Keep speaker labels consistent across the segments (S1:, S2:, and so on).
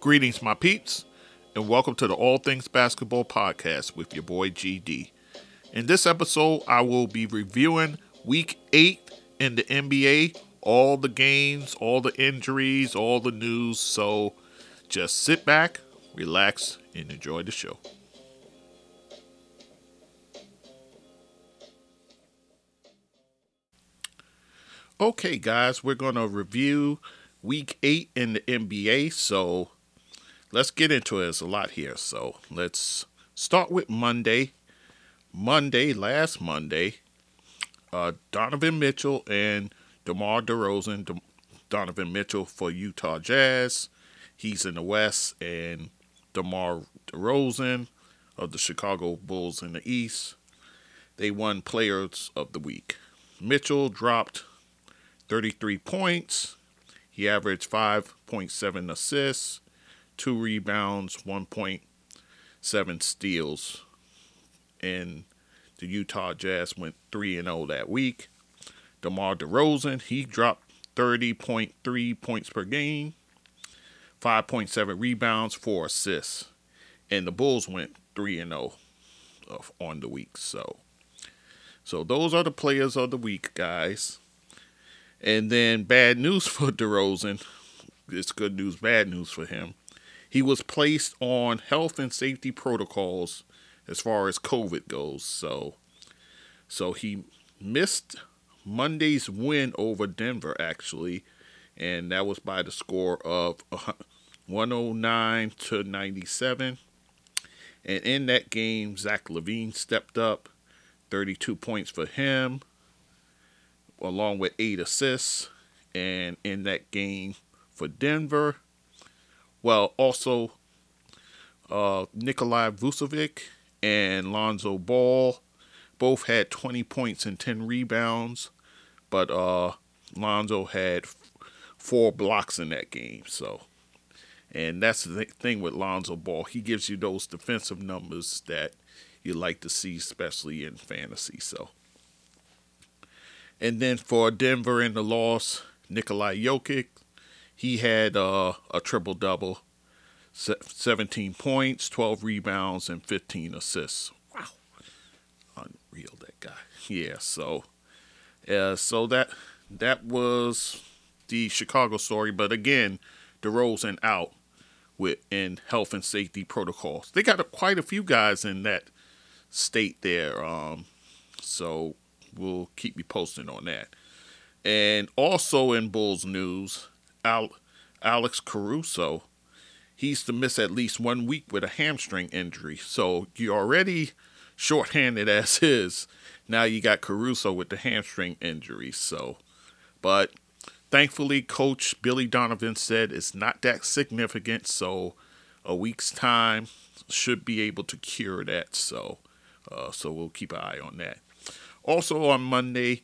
S1: Greetings, my peeps, and welcome to the All Things Basketball Podcast with your boy GD. In this episode, I will be reviewing week eight in the NBA, all the games, all the injuries, all the news. So just sit back, relax, and enjoy the show. Okay, guys, we're going to review week eight in the NBA. So let's get into it. There's a lot here. So let's start with Monday. Monday, last Monday, uh, Donovan Mitchell and DeMar DeRozan. De- Donovan Mitchell for Utah Jazz. He's in the West, and DeMar DeRozan of the Chicago Bulls in the East. They won Players of the Week. Mitchell dropped 33 points. He averaged 5.7 assists, two rebounds, 1.7 steals. And the Utah Jazz went 3 and 0 that week. DeMar DeRozan, he dropped 30.3 points per game, 5.7 rebounds, 4 assists. And the Bulls went 3 and uh, 0 on the week. So so those are the players of the week, guys. And then bad news for DeRozan. It's good news, bad news for him. He was placed on health and safety protocols as far as COVID goes. So, so he missed Monday's win over Denver actually, and that was by the score of 109 to 97. And in that game, Zach LaVine stepped up, 32 points for him along with eight assists. And in that game for Denver, well, also uh, Nikolai Vucevic and Lonzo Ball both had 20 points and 10 rebounds, but uh, Lonzo had four blocks in that game. So, and that's the thing with Lonzo Ball. He gives you those defensive numbers that you like to see, especially in fantasy. So, and then for Denver in the loss, Nikolai Jokic, he had uh, a triple double 17 points, 12 rebounds, and 15 assists. Wow. Unreal, that guy. Yeah, so. Uh, so that that was the Chicago story, but again, DeRozan out with in health and safety protocols. They got a, quite a few guys in that state there. Um, so we'll keep you posted on that. And also in Bulls news, Al- Alex Caruso, he's to miss at least one week with a hamstring injury. So you're already shorthanded as is. Now you got Caruso with the hamstring injury. So, but thankfully, Coach Billy Donovan said it's not that significant. So a week's time should be able to cure that. So, uh, so we'll keep an eye on that. Also on Monday,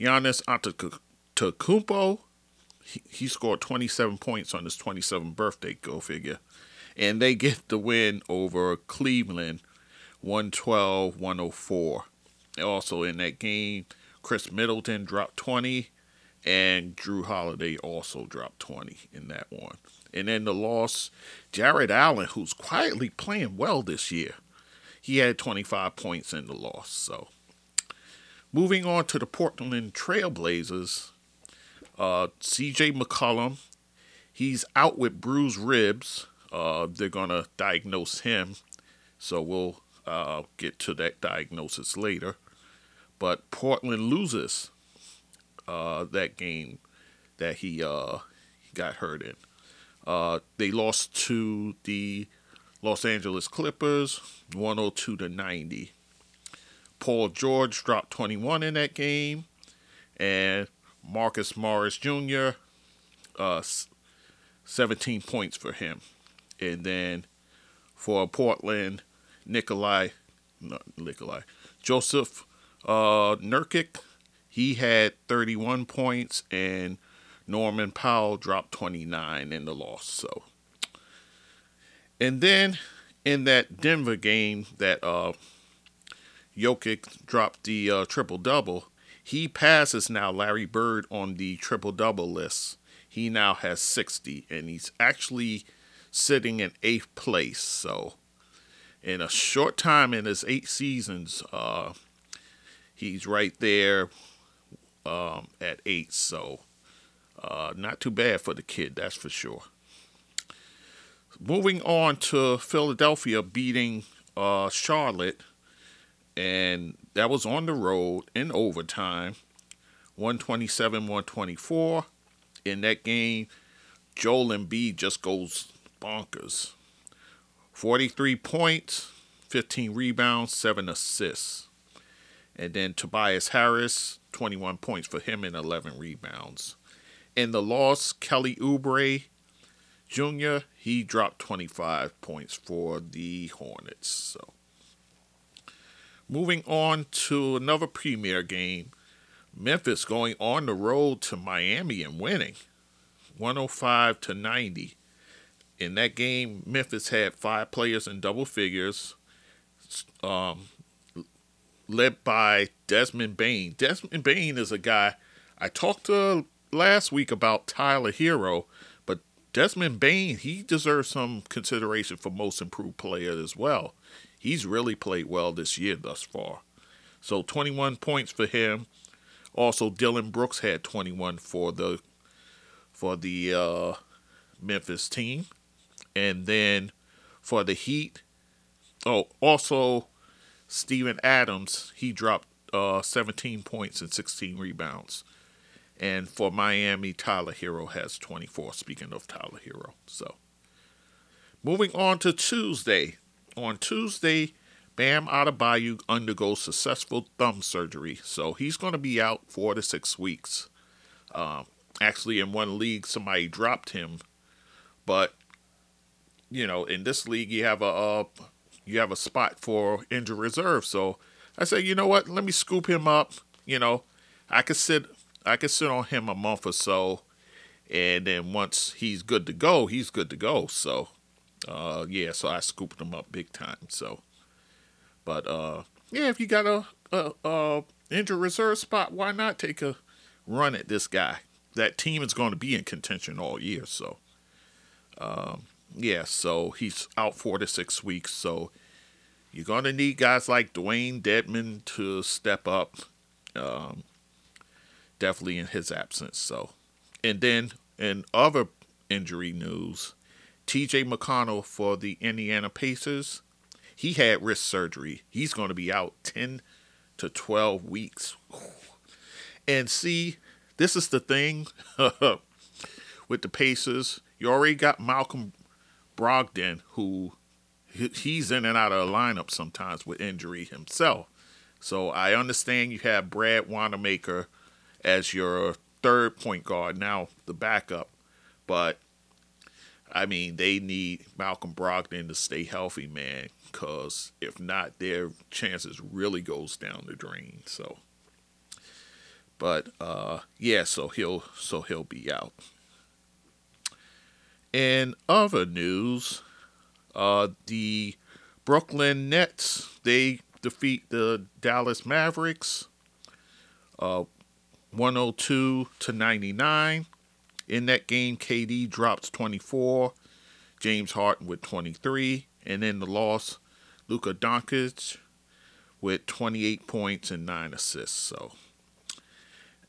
S1: Giannis Antetokounmpo, he, he scored 27 points on his 27th birthday, go figure. And they get the win over Cleveland, 112 104. Also in that game, Khris Middleton dropped 20, and Jrue Holiday also dropped 20 in that one. And then the loss, Jarrett Allen, who's quietly playing well this year, he had 25 points in the loss. So Moving on to the Portland Trailblazers, uh, CJ McCollum, he's out with bruised ribs. Uh, they're going to diagnose him, so we'll uh, get to that diagnosis later. But Portland loses uh, that game that he uh, got hurt in. Uh, they lost to the Los Angeles Clippers 102 to 90. Paul George dropped 21 in that game, and Marcus Morris Jr. Uh, 17 points for him, and then for Portland, Nikolai, not Nikolai, Joseph uh, Nurkic, he had 31 points, and Norman Powell dropped 29 in the loss. So, and then in that Denver game that uh, Jokic dropped the uh, triple double, he passes now Larry Bird on the triple double list. He now has 60, and he's actually sitting in eighth place. So, in a short time in his eight seasons, uh, he's right there um, at eight. So, uh, not too bad for the kid, that's for sure. Moving on to Philadelphia beating uh, Charlotte, and that was on the road in overtime, 127 124. In that game, Joel Embiid just goes bonkers. 43 points, 15 rebounds, 7 assists. And then Tobias Harris, 21 points for him and 11 rebounds. In the loss, Kelly Oubre Jr., he dropped 25 points for the Hornets. So, moving on to another premier game, Memphis going on the road to Miami and winning 105 to 90. In that game, Memphis had five players in double figures, um, led by Desmond Bane. Desmond Bane is a guy I talked to last week about Tyler Herro, but Desmond Bane, he deserves some consideration for most improved player as well. He's really played well this year thus far. So 21 points for him. Also, Dillon Brooks had 21 for the for the uh, Memphis team, and then for the Heat. Oh, also Steven Adams, he dropped uh, 17 points and 16 rebounds. And for Miami, Tyler Herro has 24. Speaking of Tyler Herro, So moving on to Tuesday. On Tuesday, Bam Adebayo undergoes successful thumb surgery. So he's going to be out four to six weeks. Um, actually, in one league, somebody dropped him. But, you know, in this league, you have a, a you have a spot for injured reserve. So I said, you know what? Let me scoop him up. You know, I could sit I could sit on him a month or so, and then once he's good to go, he's good to go. So, uh, yeah, so I scooped him up big time. So, but uh, yeah, if you got a, a, a injury reserve spot, why not take a run at this guy? That team is going to be in contention all year. So, um, yeah, so he's out four to six weeks. So you're going to need guys like Dewayne Dedmon to step up. Um, definitely in his absence. So, and then in other injury news, T.J. McConnell for the Indiana Pacers, he had wrist surgery. He's going to be out ten to twelve weeks. And see, this is the thing with the Pacers. You already got Malcolm Brogdon, who he's in and out of the lineup sometimes with injury himself. So I understand you have Brad Wanamaker as your third point guard, now the backup. But I mean, they need Malcolm Brogdon to stay healthy, man, because if not, their chances really goes down the drain. So, but uh, yeah, so he'll so he'll be out. In other news, uh, the Brooklyn Nets they defeat the Dallas Mavericks. Uh, 102 to 99. In that game, KD drops 24, James Harden with 23, and in the loss, Luka Doncic with 28 points and nine assists. So,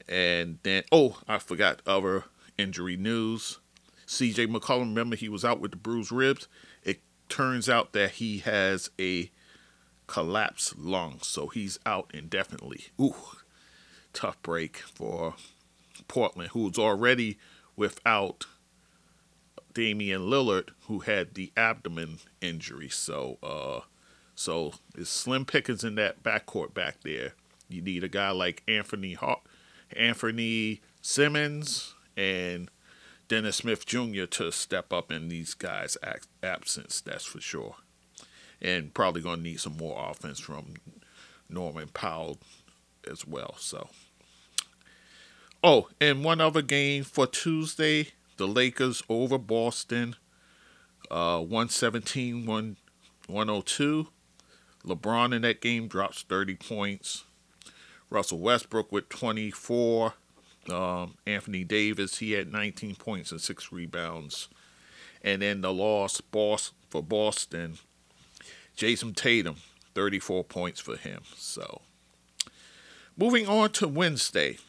S1: and then oh, I forgot other injury news. C.J. McCollum, remember he was out with the bruised ribs. It turns out that he has a collapsed lung, so he's out indefinitely. Ooh, tough break for Portland, who's already without Damian Lillard, who had the abdomen injury. So, uh, so it's slim pickings in that backcourt back there. You need a guy like Anthony Hawk, Anthony Simmons and Dennis Smith Jr. to step up in these guys' absence. That's for sure. And probably to need some more offense from Norman Powell as well. So. Oh, and one other game for Tuesday, the Lakers over Boston, uh, 117 102. LeBron in that game drops 30 points. Russell Westbrook with 24. Um, Anthony Davis, he had 19 points and six rebounds. And then the loss boss for Boston, Jayson Tatum, 34 points for him. So moving on to Wednesday.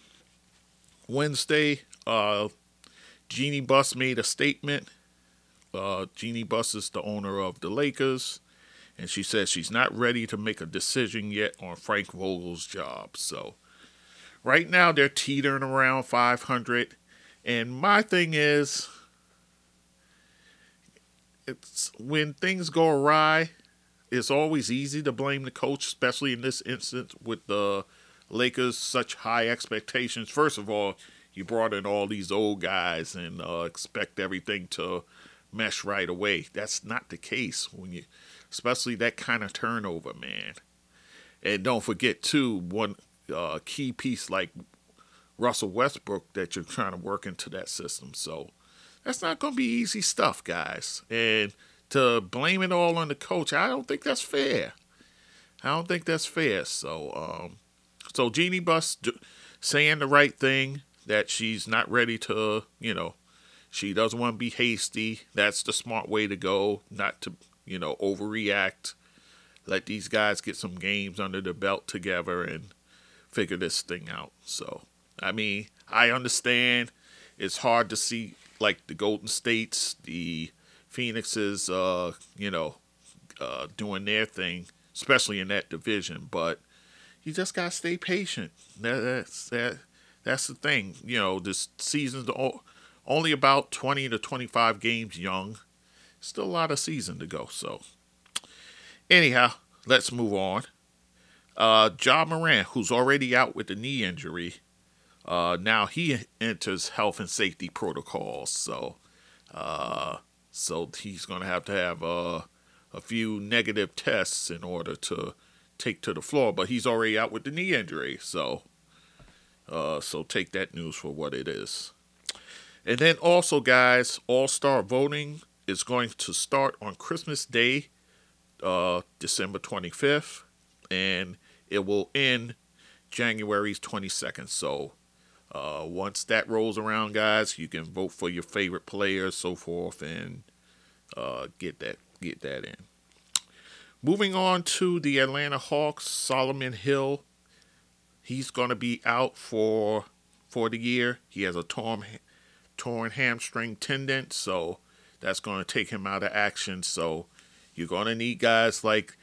S1: Wednesday, uh, Jeanie Buss made a statement. Uh, Jeanie Buss is the owner of the Lakers, and she says she's not ready to make a decision yet on Frank Vogel's job. So right now they're teetering around 500, and my thing is, it's when things go awry, it's always easy to blame the coach, especially in this instance with the Lakers such high expectations. First of all, you brought in all these old guys and uh, expect everything to mesh right away. That's not the case when you, especially that kind of turnover, man. And don't forget too one uh, key piece like Russell Westbrook that you're trying to work into that system. So that's not going to be easy stuff, guys. And to blame it all on the coach, I don't think that's fair. I don't think that's fair. So, um, so Jeanie Buss saying the right thing that she's not ready to, you know, she doesn't want to be hasty. That's the smart way to go, not to, you know, overreact. Let these guys get some games under the belt together and figure this thing out. So, I mean, I understand it's hard to see like the Golden States, the Phoenixes, uh, you know, uh, doing their thing, especially in that division. But you just gotta stay patient. That, that's that. That's the thing. You know, this season's only about twenty to twenty-five games young. Still a lot of season to go. So, anyhow, let's move on. Uh, Ja Morant, who's already out with the knee injury, uh, now he enters health and safety protocols. So, uh, so he's going to have to have uh, a few negative tests in order to take to the floor. But he's already out with the knee injury, so uh, so take that news for what it is. And then also, guys, All Star voting is going to start on Christmas Day, uh, December 25th, and it will end January 22nd. So uh, once that rolls around, guys, you can vote for your favorite players, so forth, and uh, get that get that in. Moving on to the Atlanta Hawks, Solomon Hill. He's going to be out for for the year. He has a torn torn hamstring tendon, so that's going to take him out of action. So you're going to need guys like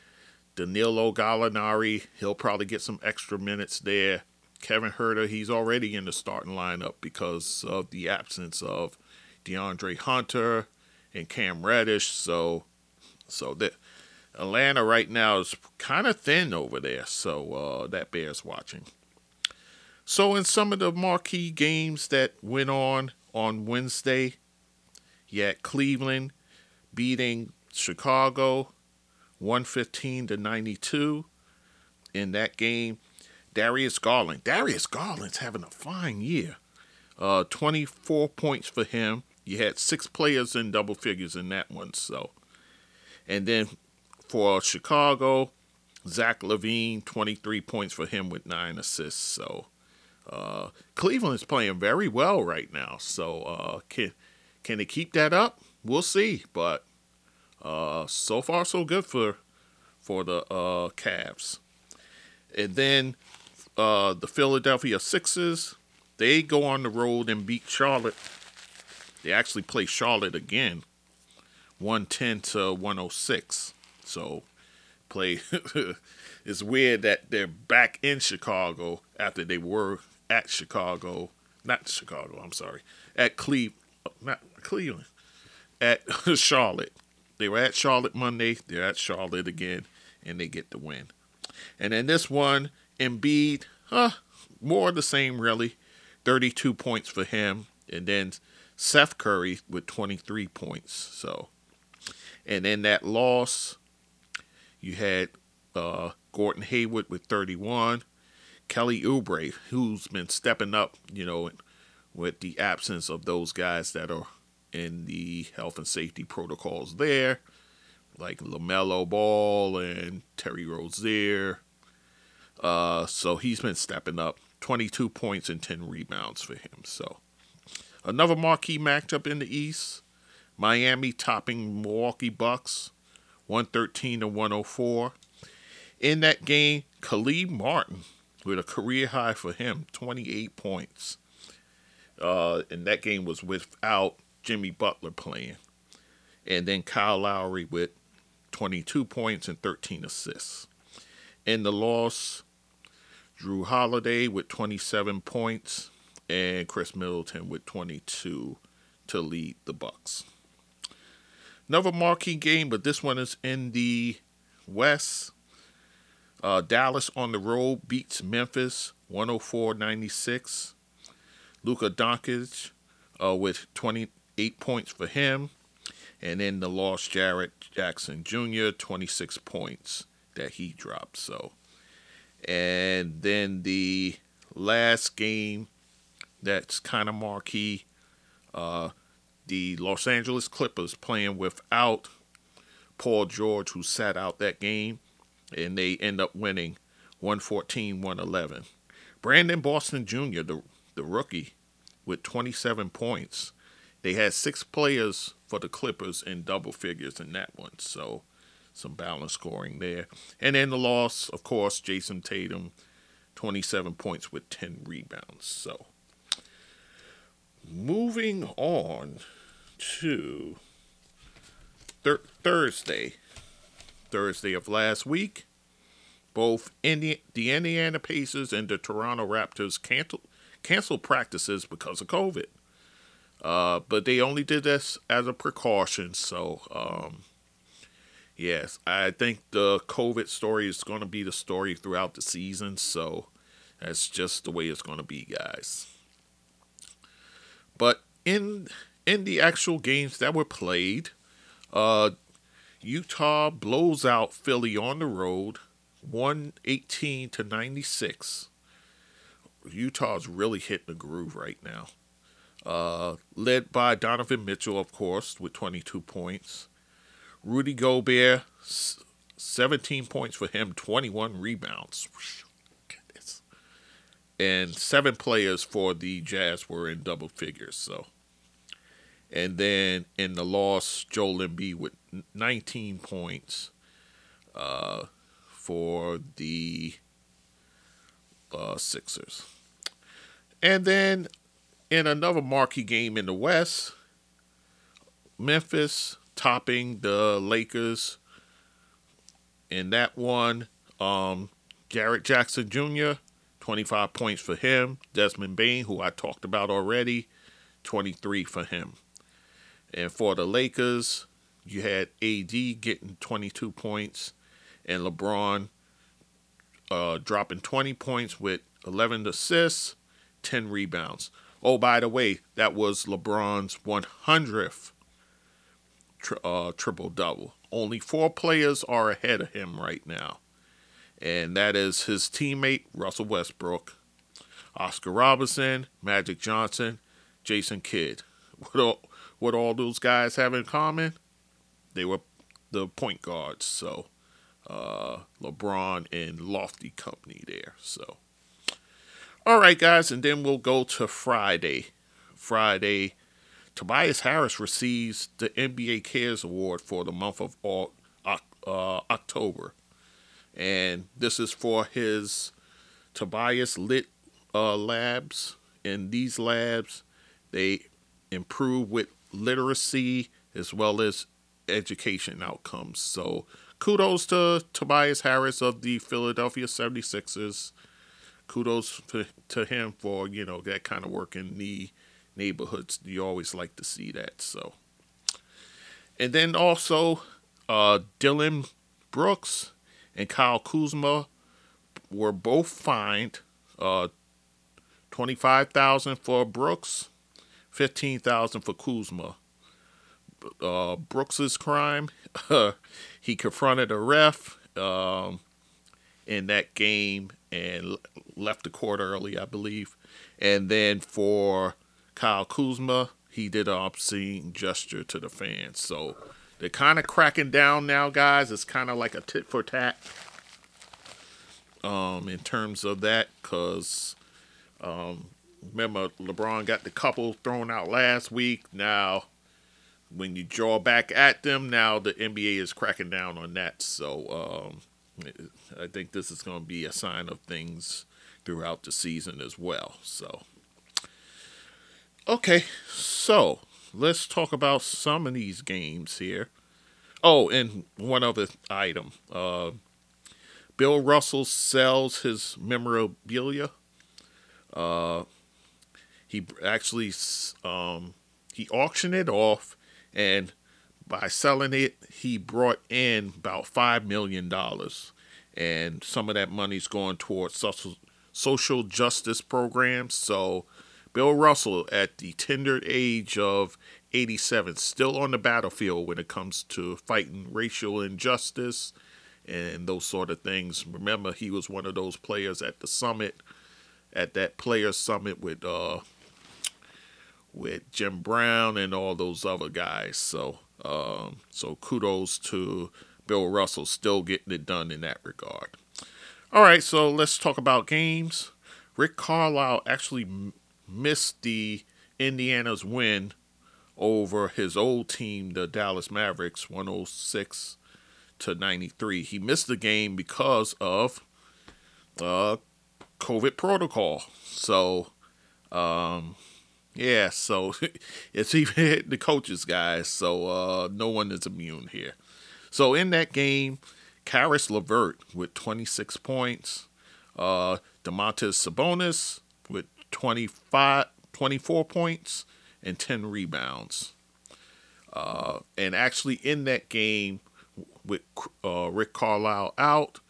S1: Danilo Gallinari. He'll probably get some extra minutes there. Kevin Huerter, he's already in the starting lineup because of the absence of DeAndre Hunter and Cam Reddish. So, so that Atlanta right now is kind of thin over there. So uh, that bears watching. So in some of the marquee games that went on on Wednesday, you had Cleveland beating Chicago 115 to 92 in that game. Darius Garland. Darius Garland's having a fine year. Uh, 24 points for him. You had six players in double figures in that one. So, and then for Chicago, Zach LaVine, 23 points for him with nine assists. So, uh, Cleveland is playing very well right now. So, uh, can can they keep that up? We'll see. But uh, so far, so good for for the uh, Cavs. And then uh, the Philadelphia Sixers, they go on the road and beat Charlotte. They actually play Charlotte again, 110 to 106. So, play. it's weird that they're back in Chicago after they were at Chicago. Not Chicago, I'm sorry. At Cleve, not Cleveland. At Charlotte. They were at Charlotte Monday. They're at Charlotte again, and they get the win. And then this one, Embiid, huh, more the same, really. 32 points for him. And then Seth Curry with 23 points. So, and then that loss, you had uh, Gordon Hayward with 31. Kelly Oubre, who's been stepping up, you know, with the absence of those guys that are in the health and safety protocols there, like LaMelo Ball and Terry Rozier. Uh, so he's been stepping up. 22 points and 10 rebounds for him. So another marquee matchup in the East. Miami topping Milwaukee Bucks 113 to 104. In that game, Caleb Martin with a career high for him, 28 points. Uh, and that game was without Jimmy Butler playing. And then Kyle Lowry with 22 points and 13 assists. In the loss, Jrue Holiday with 27 points and Khris Middleton with 22 to lead the Bucks. Another marquee game, but this one is in the West. Uh, Dallas on the road beats Memphis 104-96. Luka Doncic uh, with 28 points for him. And then the lost Jarrett Jackson Jr., 26 points that he dropped. So, and then the last game that's kind of marquee, uh, the Los Angeles Clippers playing without Paul George, who sat out that game, and they end up winning 114 111. Brandon Boston Jr., the, the rookie, with 27 points. They had six players for the Clippers in double figures in that one, so some balanced scoring there. And then the loss, of course, Jayson Tatum, 27 points with 10 rebounds. So moving on to Thursday, Thursday of last week, both Indi- the Indiana Pacers and the Toronto Raptors canceled canceled practices because of COVID. Uh, but they only did this as a precaution. So, um, yes, I think the COVID story is going to be the story throughout the season. So, that's just the way it's going to be, guys. But in in the actual games that were played, uh, Utah blows out Philly on the road, 118 to 96. Utah's really hitting the groove right now. Uh, led by Donovan Mitchell, of course, with 22 points. Rudy Gobert, 17 points for him, 21 rebounds. And seven players for the Jazz were in double figures. So, and then in the loss, Joel Embiid with 19 points uh, for the uh, Sixers. And then in another marquee game in the West, Memphis topping the Lakers. In that one, um, Jarrett Jackson Jr., 25 points for him. Desmond Bane, who I talked about already, 23 for him. And for the Lakers, you had AD getting 22 points and LeBron uh, dropping 20 points with 11 assists, 10 rebounds. Oh, by the way, that was LeBron's 100th tri- uh, triple double. Only four players are ahead of him right now, and that is his teammate Russell Westbrook, Oscar Robertson, Magic Johnson, Jason Kidd. What all, what all those guys have in common? They were the point guards. So uh, LeBron and Lofty company there. So, all right, guys, and then we'll go to Friday. Friday, Tobias Harris receives the NBA Cares Award for the month of uh, October, and this is for his Tobias Lit uh, labs. In these labs, they improve with literacy as well as education outcomes. So kudos to Tobias Harris of the Philadelphia 76ers. Kudos to, to him for, you know, that kind of work in the neighborhoods. You always like to see that. So, and then also uh, Dillon Brooks and Kyle Kuzma were both fined uh, 25000 for Brooks, 15000 for Kuzma uh, Brooks's crime. he confronted a ref um, in that game and left the court early, I believe. And then for Kyle Kuzma, he did an obscene gesture to the fans. So they're kind of cracking down now, guys. It's kind of like a tit for tat um, in terms of that, because um, remember LeBron got the couple thrown out last week. Now when you draw back at them, now the NBA is cracking down on that. So um, I think this is going to be a sign of things throughout the season as well. So, okay, so let's talk about some of these games here. Oh, and one other item. Uh, Bill Russell sells his memorabilia. Uh, he actually um, he auctioned it off, and by selling it, he brought in about five million dollars, and some of that money's going towards social social justice programs. So, Bill Russell, at the tender age of 87, still on the battlefield when it comes to fighting racial injustice and those sort of things. Remember, he was one of those players at the summit, at that players summit with uh, with Jim Brown and all those other guys. So, um, so kudos to Bill Russell, still getting it done in that regard. All right, so let's talk about games. Rick Carlisle actually missed the Indiana's win over his old team, the Dallas Mavericks, 106 to 93. He missed the game because of uh, COVID protocol. So, um, yeah, so it's even the coaches, guys. So uh, no one is immune here. So in that game, Caris LeVert with 26 points, uh, Domantas Sabonis 25, 24 points and 10 rebounds. Uh, and actually, in that game, with uh, Rick Carlisle out,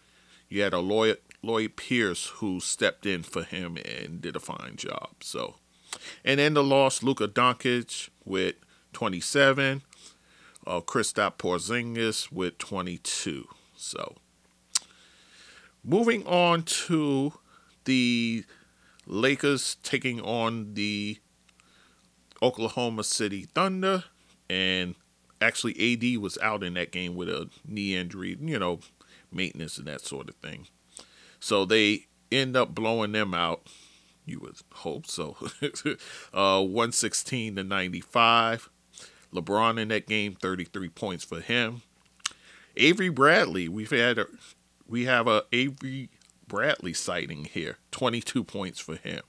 S1: you had a Lloyd, Lloyd Pierce who stepped in for him and did a fine job. So and then the loss, Luka Doncic with 27, uh, Kristaps Porzingis with 22. So, moving on to the Lakers taking on the Oklahoma City Thunder, and actually AD was out in that game with a knee injury, you know, maintenance and that sort of thing. So they end up blowing them out you would hope so. uh, 116 to 95. LeBron in that game, 33 points for him. Avery Bradley, we've had a, we have a Avery Bradley sighting here, 22 points for him.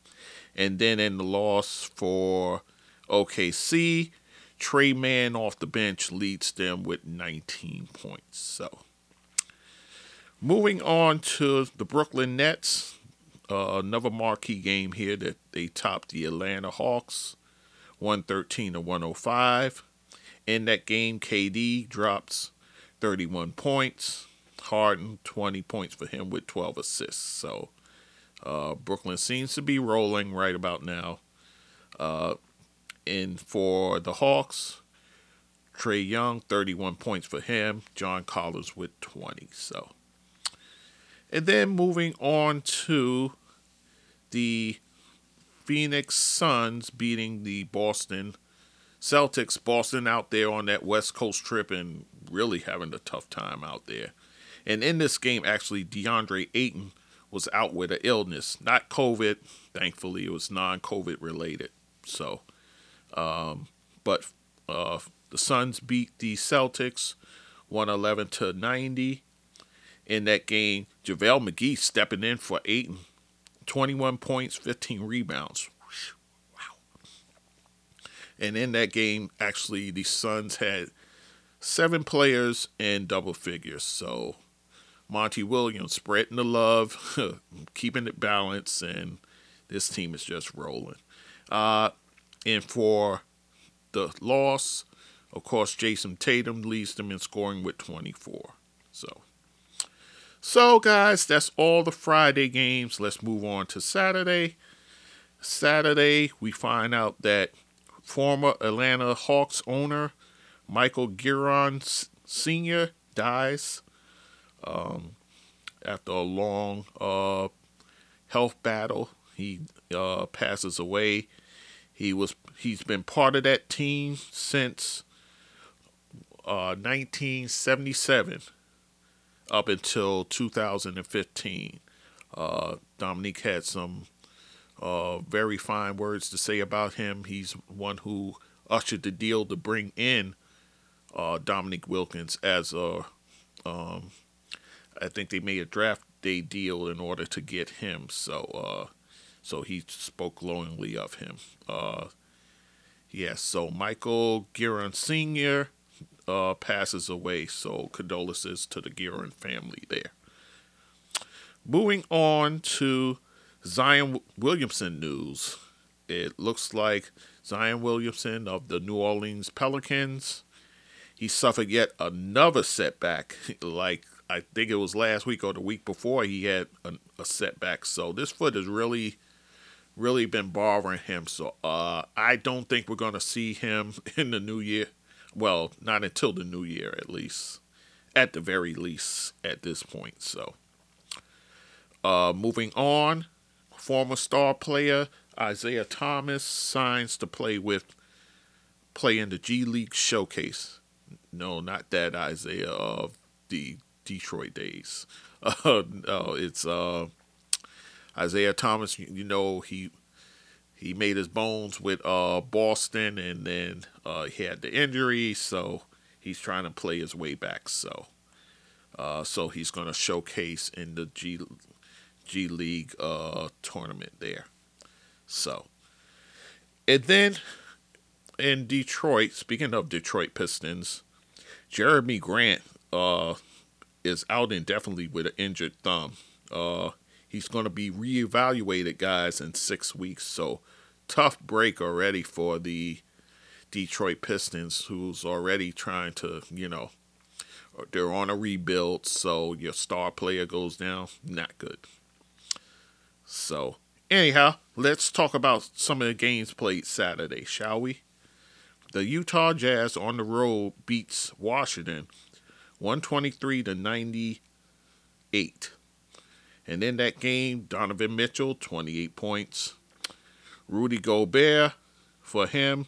S1: And then in the loss for OKC, Tre Mann off the bench leads them with 19 points. So, moving on to the Brooklyn Nets, uh, another marquee game here that they topped the Atlanta Hawks 113 to 105. In that game, KD drops 31 points. Harden 20 points for him with 12 assists. So uh, Brooklyn seems to be rolling right about now. Uh, and for the Hawks, Trae Young 31 points for him. John Collins with 20. So and then moving on to the Phoenix Suns beating the Boston Celtics. Boston out there on that West Coast trip and really having a tough time out there. And in this game, actually, DeAndre Ayton was out with an illness, not COVID. Thankfully, it was non-COVID related. So, um, but uh, the Suns beat the Celtics 111 to 90 in that game. JaVale McGee stepping in for Ayton. 21 points, 15 rebounds. Wow. And in that game, actually, the Suns had seven players in double figures. So Monty Williams spreading the love, keeping it balanced, and this team is just rolling. Uh, and for the loss, of course, Jayson Tatum leads them in scoring with 24. So so, guys, that's all the Friday games. Let's move on to Saturday. Saturday, we find out that former Atlanta Hawks owner Michael Gearon Sr. dies um, after a long uh, health battle. He uh, passes away. He was he's been part of that team since uh, 1977 up until 2015. Uh, Dominique had some uh, very fine words to say about him. He's one who ushered the deal to bring in uh, Dominique Wilkins as a. Um, I think they made a draft day deal in order to get him. So, uh, so he spoke glowingly of him. Uh, yes. So Michael Gearon Sr. Uh, passes away. So condolences to the Gearon family there. Moving on to Zion Williamson news. It looks like Zion Williamson of the New Orleans Pelicans. He suffered yet another setback. like I think it was last week or the week before he had a, a setback. So this foot has really, really been bothering him. So uh, I don't think we're gonna see him in the new year. Well, not until the new year, at least, at the very least, at this point. So, uh, moving on, former star player Isaiah Thomas signs to play with play in the G League showcase. No, not that Isaiah of the Detroit days. Uh, no, it's uh, Isaiah Thomas. You know he he made his bones with uh, Boston, and then uh, he had the injury, so he's trying to play his way back. So, uh, so he's going to showcase in the G G League uh, tournament there. So, and then in Detroit, speaking of Detroit Pistons, Jerami Grant uh, is out indefinitely with an injured thumb. Uh, he's going to be reevaluated, guys, in six weeks. So, tough break already for the Detroit Pistons, who's already trying to, you know, they're on a rebuild. So, your star player goes down. Not good. So, anyhow, let's talk about some of the games played Saturday, shall we? The Utah Jazz on the road beats Washington 123 to 98. And in that game, Donovan Mitchell, 28 points. Rudy Gobert, for him,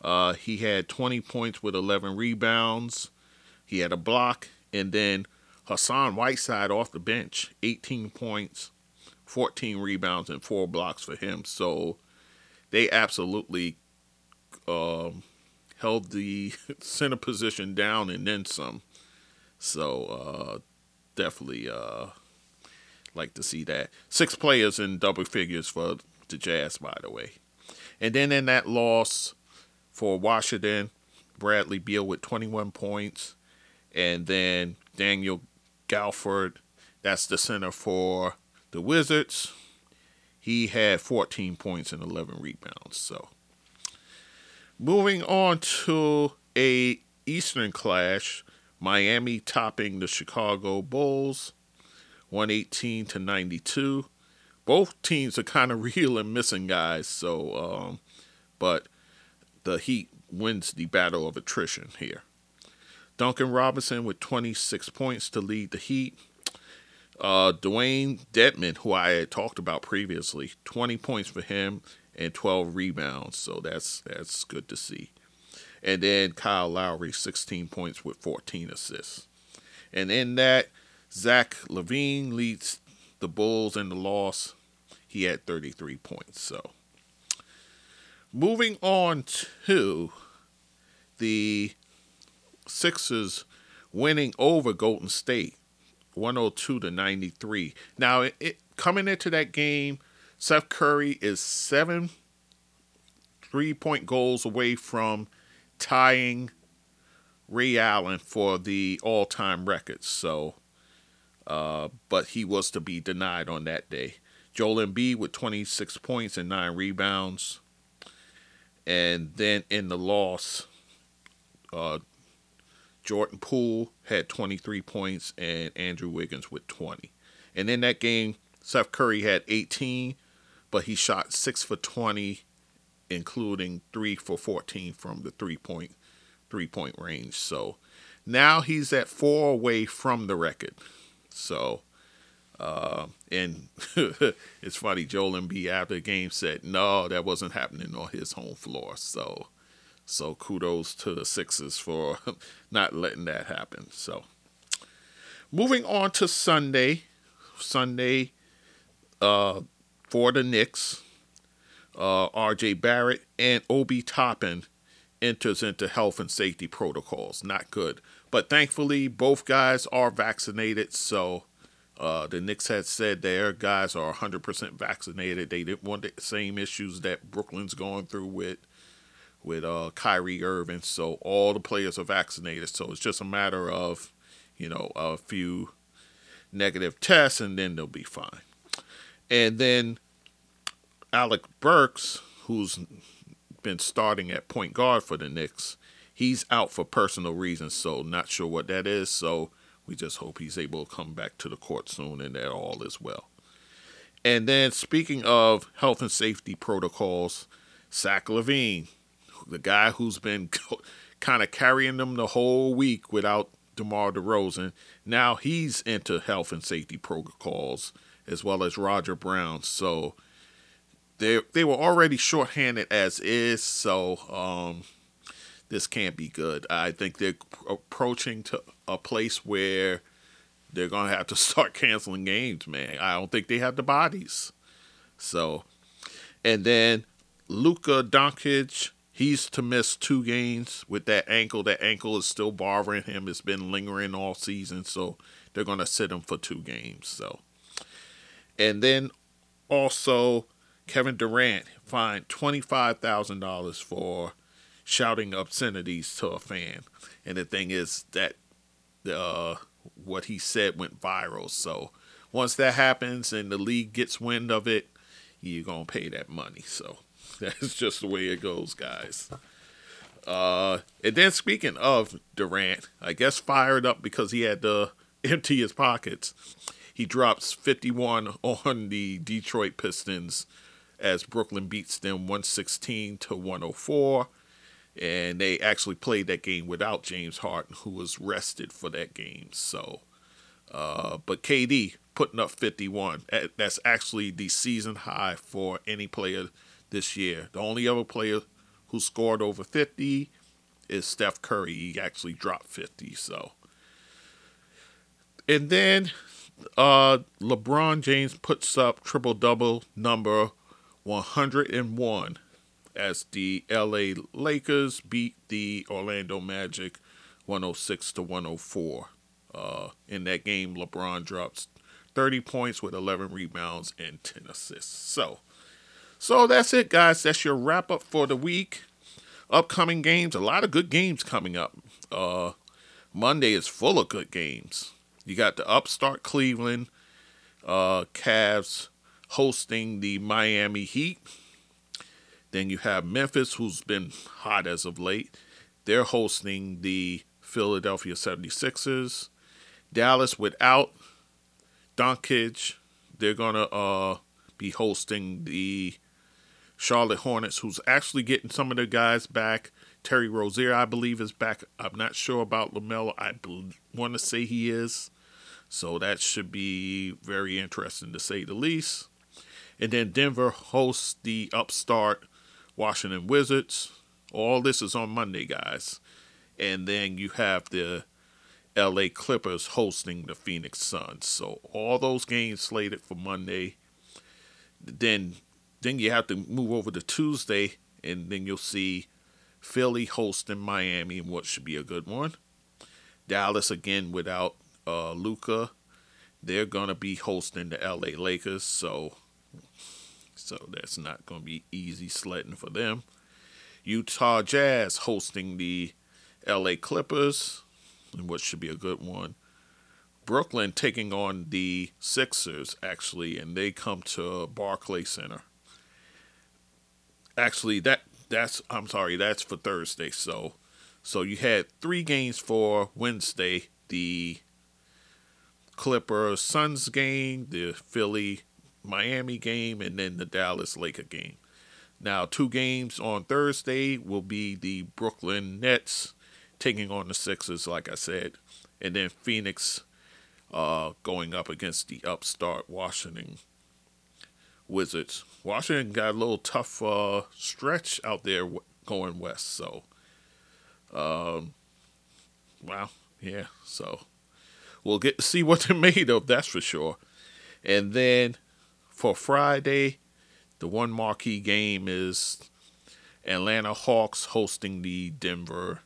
S1: uh, he had 20 points with 11 rebounds. He had a block. And then Hassan Whiteside off the bench, 18 points, 14 rebounds and four blocks for him. So they absolutely um, held the center position down and then some. So uh, definitely uh, like to see that. Six players in double figures for the Jazz, by the way. And then in that loss for Washington, Bradley Beal with 21 points. And then Daniel Gafford, that's the center for the Wizards, he had 14 points and 11 rebounds. So, moving on to a Eastern clash, Miami topping the Chicago Bulls, 118 to 92. Both teams are kind of real and missing guys. So, um, but the Heat wins the battle of attrition here. Duncan Robinson with 26 points to lead the Heat. Uh, Dewayne Dedmon, who I had talked about previously, 20 points for him and 12 rebounds. So that's that's good to see. And then Kyle Lowry, 16 points with 14 assists. And in that, Zach LaVine leads the Bulls in the loss. He had 33 points. So moving on to the Sixers winning over Golden State 102 to 93. Now, it, it, coming into that game, Seth Curry is seven three point goals away from tying Ray Allen for the all time record. So, uh, but he was to be denied on that day. Joel Embiid with 26 points and nine rebounds. And then in the loss, uh, Jordan Poole had 23 points and Andrew Wiggins with 20. And in that game, Seth Curry had 18, but he shot 6 for 20, including 3 for 14 from the three point three point range. So now he's at 4 away from the record. So uh, and it's funny, Joel Embiid after the game said, no, that wasn't happening on his home floor. So so kudos to the Sixers for not letting that happen. So moving on to Sunday, Sunday uh, for the Knicks, uh, R.J. Barrett and Obi Toppin enters into health and safety protocols. Not good. But thankfully, both guys are vaccinated. So uh, the Knicks had said their guys are 100% vaccinated. They didn't want the same issues that Brooklyn's going through with with uh, Kyrie Irving. So all the players are vaccinated. So it's just a matter of, you know, a few negative tests, and then they'll be fine. And then Alec Burks, who's been starting at point guard for the Knicks, he's out for personal reasons. So not sure what that is. So we just hope he's able to come back to the court soon and that all is well. And then speaking of health and safety protocols, Zach LaVine, the guy who's been kind of carrying them the whole week without DeMar DeRozan, now he's into health and safety protocols as well as Roger Brown. So they they were already shorthanded as is. So um, this can't be good. I think they're approaching to a place where they're gonna have to start canceling games, man. I don't think they have the bodies. So, and then Luka Doncic, he's to miss two games with that ankle. That ankle is still bothering him. It's been lingering all season, so they're gonna sit him for two games. So, and then also Kevin Durant fined twenty five thousand dollars for shouting obscenities to a fan. And the thing is that uh, what he said went viral. So once that happens and the league gets wind of it, you're gonna pay that money. So that's just the way it goes, guys. Uh, and then speaking of Durant, I guess fired up because he had to empty his pockets. He drops 51 on the Detroit Pistons as Brooklyn beats them 116 to 104 and they actually played that game without James Harden, who was rested for that game. So, uh, but KD putting up 51. That's actually the season high for any player this year. The only other player who scored over 50 is Steph Curry. He actually dropped 50. So, and then uh, LeBron James puts up triple double number 101 as the LA Lakers beat the Orlando Magic 106 to 104. Uh, in that game, LeBron drops 30 points with 11 rebounds and 10 assists. So, so that's it, guys. That's your wrap up for the week. Upcoming games, a lot of good games coming up. Uh, Monday is full of good games. You got the upstart Cleveland uh, Cavs hosting the Miami Heat. Then you have Memphis, who's been hot as of late. They're hosting the Philadelphia 76ers. Dallas without Doncic, they're going to uh, be hosting the Charlotte Hornets, who's actually getting some of their guys back. Terry Rozier, I believe, is back. I'm not sure about LaMelo. I want to say he is. So that should be very interesting to say the least. And then Denver hosts the upstart Washington Wizards. All this is on Monday, guys. And then you have the LA Clippers hosting the Phoenix Suns. So all those games slated for Monday. Then then you have to move over to Tuesday and then you'll see Philly hosting Miami in what should be a good one. Dallas again without uh, Luka. They're gonna be hosting the LA Lakers, so so that's not going to be easy sledding for them. Utah Jazz hosting the LA Clippers, and what should be a good one. Brooklyn taking on the Sixers, actually, and they come to Barclay Center. Actually, that that's I'm sorry, that's for Thursday. So, so you had three games for Wednesday: the Clippers Suns game, the Philly Miami game and then the Dallas Laker game. Now, two games on Thursday will be the Brooklyn Nets taking on the Sixers, like I said, and then Phoenix uh, going up against the upstart Washington Wizards. Washington got a little tough uh, stretch out there going west, so um, wow, yeah. So we'll get to see what they're made of, that's for sure. And then for Friday, the one marquee game is Atlanta Hawks hosting the Denver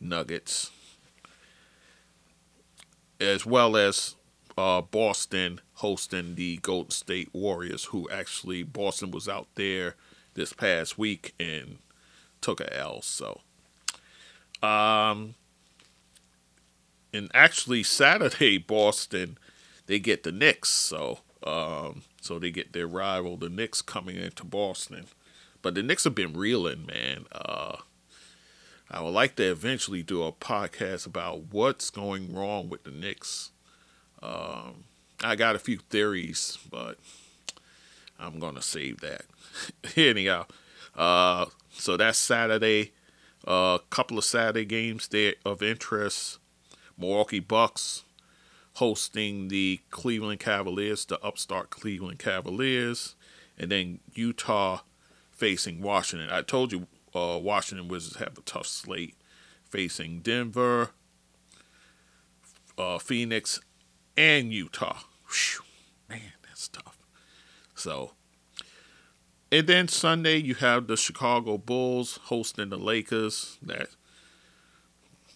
S1: Nuggets, as well as uh, Boston hosting the Golden State Warriors, who actually Boston was out there this past week and took a L. So, um, and actually Saturday Boston they get the Knicks, so um, so they get their rival the Knicks coming into Boston. But the Knicks have been reeling, man. Uh, I would like to eventually do a podcast about what's going wrong with the Knicks. Um, I got a few theories, but I'm gonna save that. Anyhow, uh, so that's Saturday. A uh, couple of Saturday games there of interest. Milwaukee Bucks hosting the Cleveland Cavaliers, the upstart Cleveland Cavaliers, and then Utah facing Washington. I told you uh, Washington Wizards have a tough slate facing Denver, uh, Phoenix, and Utah. Whew, man, that's tough. So, and then Sunday you have the Chicago Bulls hosting the Lakers. That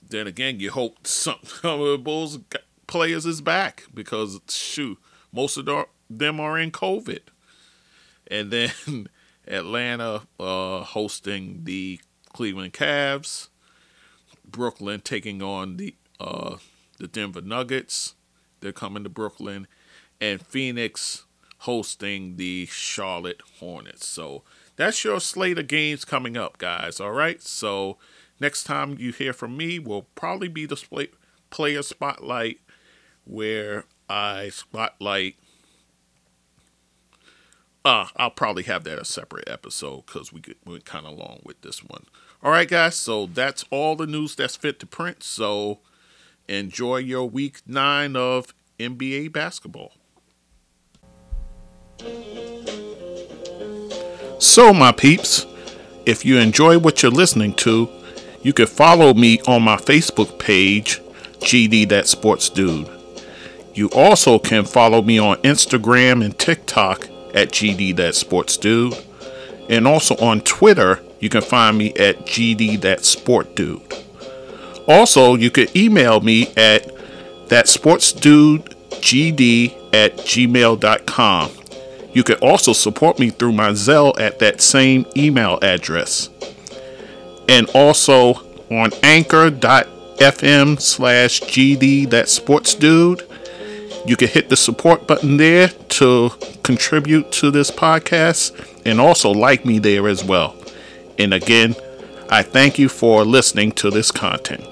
S1: then again, you hope some, some of the Bulls players is back because shoot, most of them are in COVID. And then Atlanta uh, hosting the Cleveland Cavs, Brooklyn taking on the uh, the Denver Nuggets. They're coming to Brooklyn, and Phoenix hosting the Charlotte Hornets. So that's your slate of games coming up, guys. All right. So next time you hear from me will probably be the play, player spotlight where I spotlight. Uh, I'll probably have that a separate episode because we went kind of long with this one. All right, guys. So that's all the news that's fit to print. So enjoy your week nine of NBA basketball. So, my peeps, if you enjoy what you're listening to, you can follow me on my Facebook page, GD That Sports Dude. You also can follow me on Instagram and TikTok at GD That Sports Dude. And also on Twitter, you can find me at GD That Sport Dude. Also, you can email me at that sports dude gd at gmail.com. You can also support me through my Zelle at that same email address. And also on anchor.fm slash gd that sports dude you can hit the support button there to contribute to this podcast and also like me there as well. And again, I thank you for listening to this content.